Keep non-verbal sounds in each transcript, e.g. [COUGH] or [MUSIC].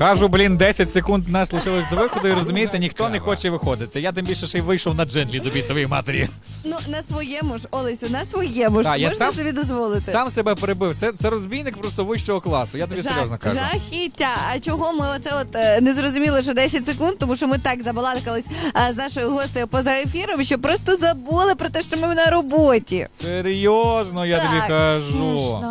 Кажу, блін, 10 секунд нас лишилось до виходу, і розумієте, ніхто не хоче виходити. Я тим більше ще й вийшов на джинглі до бісової матері. Ну на своєму ж, Олесю, на своєму ж я можна сам- собі дозволити. Сам себе перебив. Це, це розбійник просто вищого класу. Я тобі серйозно кажу. Жахіття. А чого ми оце от е, не зрозуміли, що 10 секунд, тому що ми так забалакались е, з нашою гостею поза ефіром, що просто забули про те, що ми на роботі. Серйозно, я тобі Так. кажу.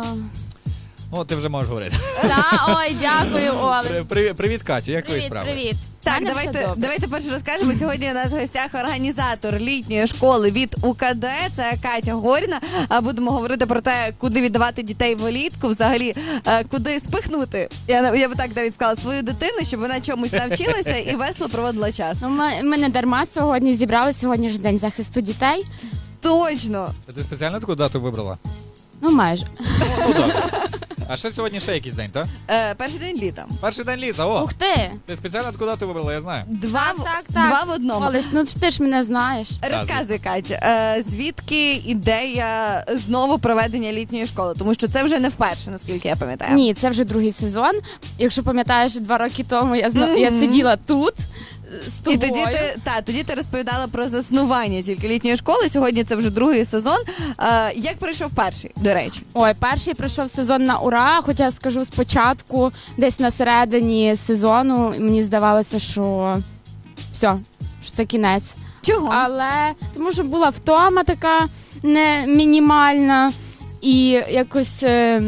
Ну, ти вже можеш говорити. Та, ой, дякую, При- Олег. Привіт, привіт Катю, як твої Привіт, справи? привіт. Так, Мене все давайте, добре. давайте перше розкажемо. Сьогодні у нас в гостях організатор літньої школи від УКД. Це Катя Горіна. А будемо говорити про те, куди віддавати дітей влітку, взагалі е, куди спихнути. Я я би так навіть сказала свою дитину, щоб вона чомусь навчилася і весело проводила час. Ну, ми, ми не дарма сьогодні зібрали сьогодні ж день захисту дітей. Точно. Ти спеціально таку дату вибрала? Ну, майже. Ну, добре. А ще сьогодні ще якийсь день, так? Е, перший день літа. Перший день літа, о! Ух ти! Ти спеціально таку дату вибрала, я знаю. Два, в- так, так. два в одному. Олесь, ну ти ж мене знаєш. Розказуй, Катя, е, звідки ідея знову проведення літньої школи? Тому що це вже не вперше, наскільки я пам'ятаю. Ні, це вже другий сезон. Якщо пам'ятаєш, два роки тому я зна... я Мгм. сиділа тут з І тоді ти та тоді ти розповідала про заснування тільки літньої школи. Сьогодні це вже другий сезон. Е, як пройшов перший, до речі? Ой, перший пройшов сезон на ура. Хоча скажу спочатку, десь на середині сезону мені здавалося, що все, що це кінець. Чого? Але тому що була втома така не мінімальна, і якось е,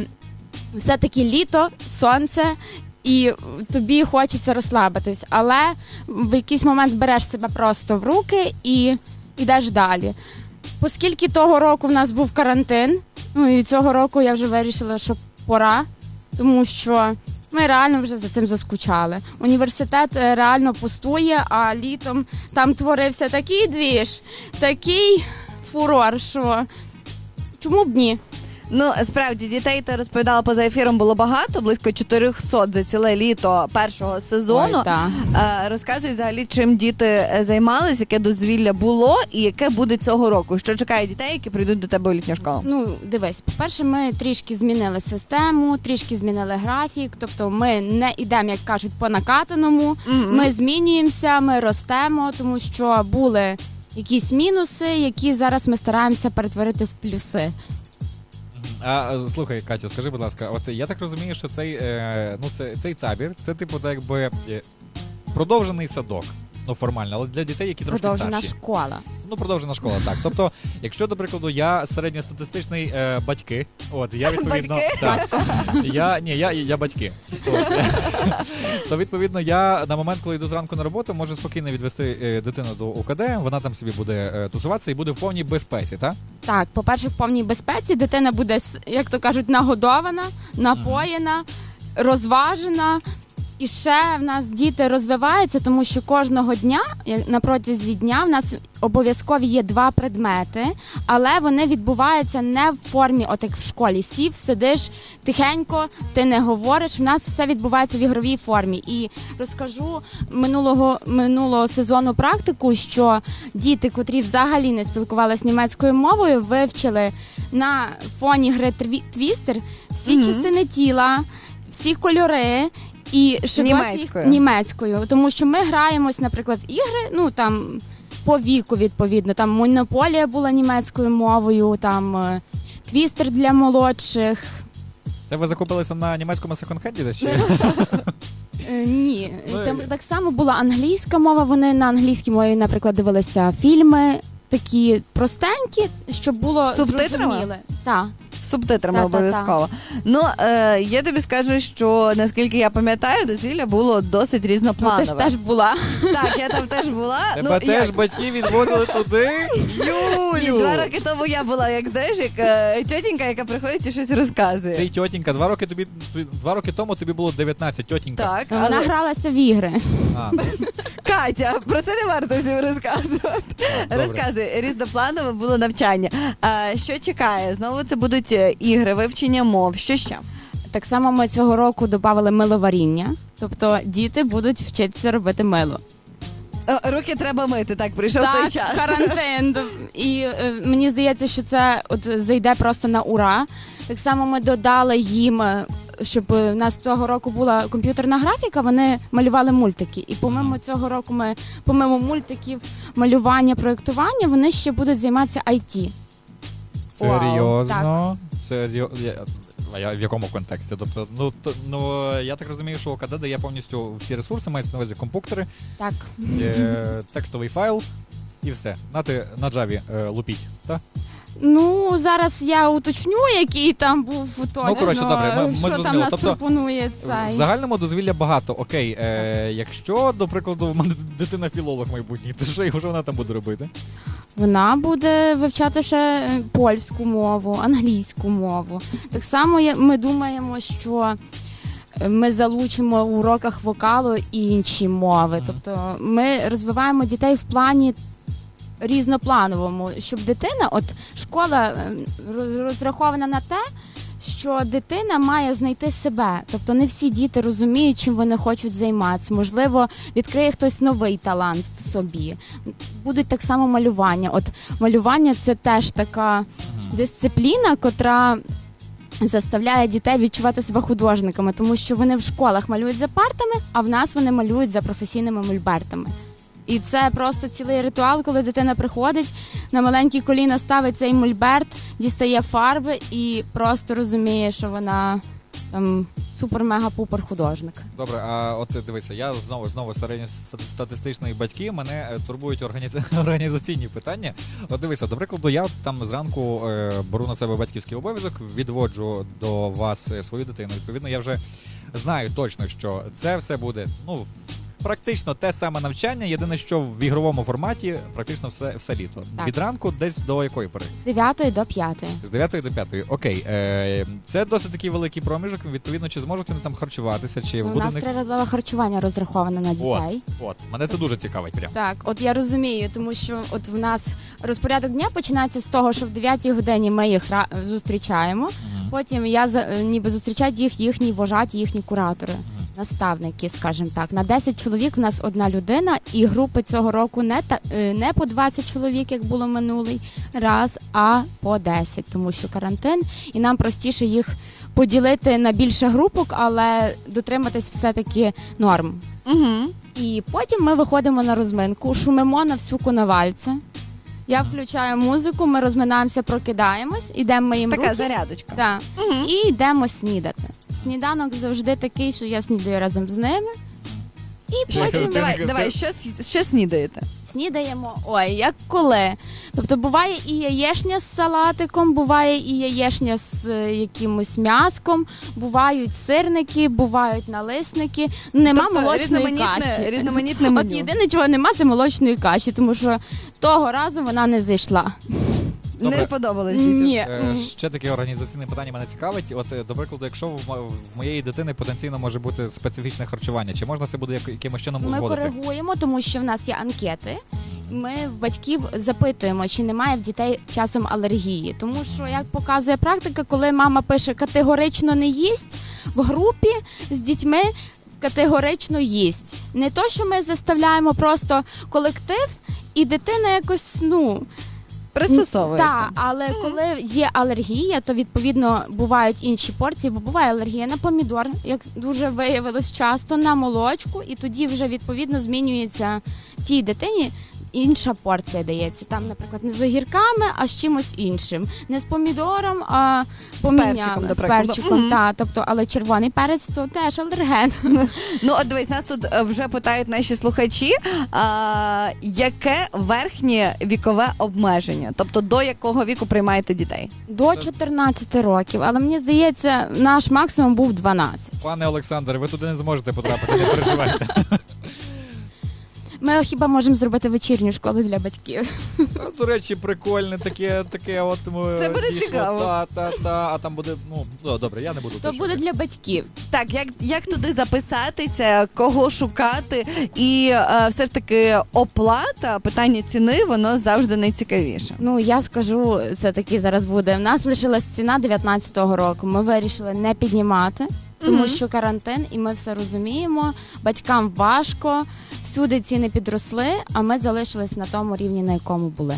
все-таки літо, сонце. І тобі хочеться розслабитись, але в якийсь момент береш себе просто в руки і йдеш далі. Оскільки того року в нас був карантин, ну і цього року я вже вирішила, що пора, тому що ми реально вже за цим заскучали. Університет е, реально пустує, а літом там творився такий двіж, такий фурор, що чому б ні? Ну справді дітей ти розповідала поза ефіром було багато, близько 400 за ціле літо першого сезону. Ой, та. Е, розказуй взагалі, чим діти е, займалися, яке дозвілля було і яке буде цього року. Що чекає дітей, які прийдуть до тебе у літню школу? Ну, дивись, по-перше, ми трішки змінили систему, трішки змінили графік. Тобто ми не йдемо, як кажуть, по накатаному. Мгм. Ми змінюємося, ми ростемо, тому що були якісь мінуси, які зараз ми стараємося перетворити в плюси. А слухай, Катю, скажи, будь ласка, от я так розумію, що цей, е, ну, це, цей табір, це типу так якби е, продовжений садок. Ну, формально, але для дітей, які трошки Продовжена старші. школа. Ну, продовжена школа, так. Тобто, якщо, до прикладу, я середньостатистичний е, батьки, от я [LAUGHS] відповідно. Батьки? Так, я, ні, я, я батьки. От, [LAUGHS] то відповідно я на момент, коли йду зранку на роботу, можу спокійно відвести е, дитину до УКД, вона там собі буде е, тусуватися і буде в повній безпеці, так? Так, по-перше, в повній безпеці дитина буде, с- як то кажуть, нагодована, напоєна, розважена. І ще в нас діти розвиваються, тому що кожного дня, на протязі дня, в нас обов'язкові є два предмети, але вони відбуваються не в формі, от як в школі. Сів, сидиш тихенько, ти не говориш. В нас все відбувається в ігровій формі. І розкажу минулого минулого сезону практику, що діти, котрі взагалі не спілкувалися німецькою мовою, вивчили на фоні гри «Тві- твістер всі Мгм. частини тіла, всі кольори. І їх Німецькою. німецькою, тому що ми граємось, наприклад, в ігри, ну там по віку відповідно. Там монополія була німецькою мовою, там е, твістер для молодших. Це ви закупилися на німецькому секонд-хенді десь чи? Е, ні, Ну, там і- так само була англійська мова. Вони на англійській мові, наприклад, дивилися фільми такі простенькі, щоб було З субтитрами? зрозуміле. Так. Субтитрами Та-та-та. обов'язково. Ну е, я тобі скажу, що наскільки я пам'ятаю, дозвілля було досить Ну, ти ж теж була. Так, я там теж була. Тебе ну, теж як? батьки відводили туди. Юлю! Два роки тому я була, як знаєш, як е, тьотінька, яка приходить і щось розказує. Ти тьотінька, два роки тобі два роки тому тобі було 19, тьотінька. Так, Вона гралася в ігри. А, ну, Катя, про це не варто всім розказувати. добре. Розказуй, різнопланове було навчання. А, що чекає? Знову це будуть е, ігри, вивчення мов. Що ще? Так само ми цього року додали миловаріння, тобто діти будуть вчитися робити мило. Е, Руки треба мити, так прийшов той час. карантин. [LAUGHS] І е, мені здається, що це от зайде просто на ура. Так само ми додали їм е, щоб у нас того року була комп'ютерна графіка, вони малювали мультики. І помимо цього року ми, помимо мультиків, малювання, проєктування, вони ще будуть займатися IT. Серйозно? Серйозно? Я в якому контексті? Тобто, ну, то, ну я так розумію, що ОКД дає повністю всі ресурси, мається на увазі компуктори, Так. е, текстовий файл і все. Нати на Java е, лупіть. Та? Ну, зараз я уточню, який там був точно, Ну, коротше, добре, ми- ми що зрозуміли. там нас Тобто, пропонує В цей. загальному дозвілля багато. Окей, е, якщо, до прикладу, в мене дитина філолог майбутній, то що, що вона там буде робити? Вона буде вивчати ще е, польську мову, англійську мову. Так само я- ми думаємо, що е, ми залучимо в уроках вокалу і інші мови. Тобто ми розвиваємо дітей в плані різноплановому, щоб дитина, от школа е, розрахована на те. Що дитина має знайти себе, тобто не всі діти розуміють, чим вони хочуть займатися. Можливо, відкриє хтось новий талант в собі. Будуть так само малювання. От малювання це теж така дисципліна, котра заставляє дітей відчувати себе художниками, тому що вони в школах малюють за партами, а в нас вони малюють за професійними мольбертами. І це просто цілий ритуал, коли дитина приходить на маленькі коліна, ставить цей мольберт, дістає фарби і просто розуміє, що вона там супер-мега-пупер художник. Добре, а от дивися, я знову знову середньостатистичний батьки, мене е, турбують організа- [LAUGHS] організаційні питання. От дивися, до прикладу, я там зранку е, беру на себе батьківський обов'язок, відводжу до вас е, свою дитину. Відповідно, я вже знаю точно, що це все буде ну. Практично те саме навчання, єдине, що в ігровому форматі практично все, все літо. Так. Від ранку десь до якої пори? З 9 до 5. З 9 до 5. Окей. Е, це досить такий великий проміжок. Відповідно, чи зможуть вони там харчуватися, чи У буде в нас них триразове харчування розраховане на дітей. От, мене це дуже цікавить. Прям. Так, от я розумію, тому що от в нас розпорядок дня починається з того, що в 9 годині ми їх ра- зустрічаємо. Потім я е, ніби зустрічають їх їхні вожаті, їхні куратори, наставники, скажімо так. На 10 чоловік в нас одна людина, і групи цього року не та е, не по 20 чоловік, як було минулий раз, а по 10, тому що карантин, і нам простіше їх поділити на більше групок, але дотриматись все-таки норм. Угу. І потім ми виходимо на розминку, шумимо на всю коновальця. Я включаю музику, ми розминаємося, прокидаємось, ідемо ми їм Така руки. зарядочка. Так. Угу. І йдемо снідати. Сніданок завжди такий, що я снідаю разом з ними. І потім Давай, давай, що, с- що снідаєте? снідаємо. Ой, як коли. Тобто буває і яєшня з салатиком, буває і яєшня з е, якимось м'яском, бувають сирники, бувають налисники. Нема тобто, молочної різноманітне, каші. різноманітне От меню. єдине, чого нема, це молочної каші, тому що того разу вона не зайшла. Не Добре. подобалось дітям. Ні. Е, ще таке організаційне питання мене цікавить. От, е, до прикладу, якщо в, мо- в моєї дитини потенційно може бути специфічне харчування, чи можна це буде як, якимось чином Ми узгодити? коригуємо, тому що в нас є анкети. Ми в батьків запитуємо, чи немає в дітей часом алергії. Тому що, як показує практика, коли мама пише категорично не їсть в групі з дітьми. Категорично їсть. Не то, що ми заставляємо просто колектив, і дитина якось ну Пристосовується. Так, але коли є алергія, то відповідно бувають інші порції, бо буває алергія на помідор, як дуже виявилось часто, на молочку, і тоді вже відповідно змінюється тій дитині. Інша порція дається там, наприклад, не з огірками, а з чимось іншим, не з помідором, а поміняли перчиком, до з прикладу. перчиком. Мгм. Та, тобто, але червоний перець то теж алерген. [LAUGHS] Ну, от дивись, нас тут е, вже питають наші слухачі, а, яке верхнє вікове обмеження? Тобто до якого віку приймаєте дітей? До 14 років, але мені здається, наш максимум був 12. Пане Олександр, ви туди не зможете потрапити, не переживайте. [LAUGHS] Ми хіба можемо зробити вечірню школу для батьків? Ну, До речі, прикольне таке, таке от е, Це буде дійсно, цікаво. Та, та, та, а там буде, ну, ну добре, я не буду. То точно. буде для батьків. Так, як, як туди записатися, кого шукати, і е, все ж таки оплата, питання ціни, воно завжди найцікавіше. Ну я скажу, це таки зараз буде. У нас лишилась ціна 19-го року. Ми вирішили не піднімати, тому що карантин, і ми все розуміємо. Батькам важко, всюди ціни підросли, а ми залишились на тому рівні, на якому були.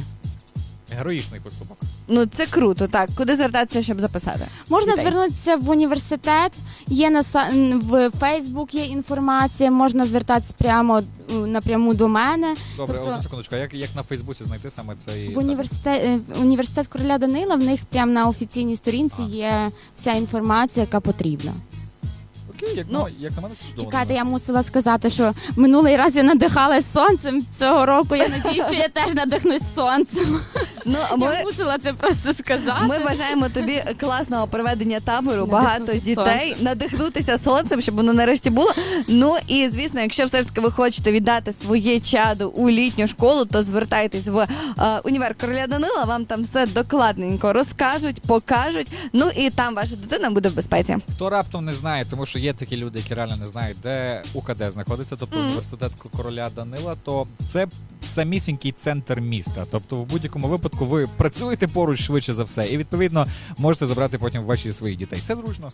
Героїчний поступок. Ну це круто. Так, куди звертатися, щоб записати? Можна Дітей. звернутися в університет, є на са- в Фейсбук є інформація, можна звертатися прямо е, напряму до мене. Добре, Тобто- одну секундочку. А як, як на Фейсбуці знайти саме цей В університет, е, університет короля Данила в них прямо на офіційній сторінці А. є вся інформація, яка потрібна. Окей, як, Ну, на, як на мене це чудово. Чекайте, я мусила сказати, що минулий раз я надихалась сонцем. Цього року я надію, що я теж надихнусь сонцем. Ну ми, Я мусила це просто сказати. ми бажаємо тобі класного проведення табору, багато дітей, надихнутися сонцем, щоб воно нарешті було. Ну і звісно, якщо все ж таки ви хочете віддати своє чадо у літню школу, то звертайтесь в е, універ короля Данила. Вам там все докладненько розкажуть, покажуть. Ну і там ваша дитина буде в безпеці. Хто раптом не знає, тому що є такі люди, які реально не знають, де УКД знаходиться, тобто Мгм. університет короля Данила, то це самісінький центр міста. Тобто, в будь-якому випадку ви працюєте поруч швидше за все, і відповідно можете забрати потім ваші своїх дітей. Це зручно.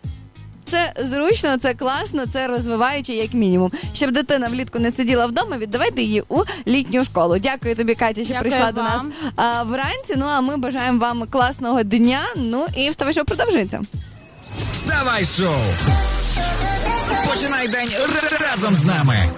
Це зручно, це класно, це розвиваюче, як мінімум. Щоб дитина влітку не сиділа вдома, віддавайте її у літню школу. Дякую тобі, Катя, що Дякую прийшла до нас вам. а, вранці. Ну а ми бажаємо вам класного дня. Ну і вставай, що продовжується. Вставай шоу! Починай день разом з нами.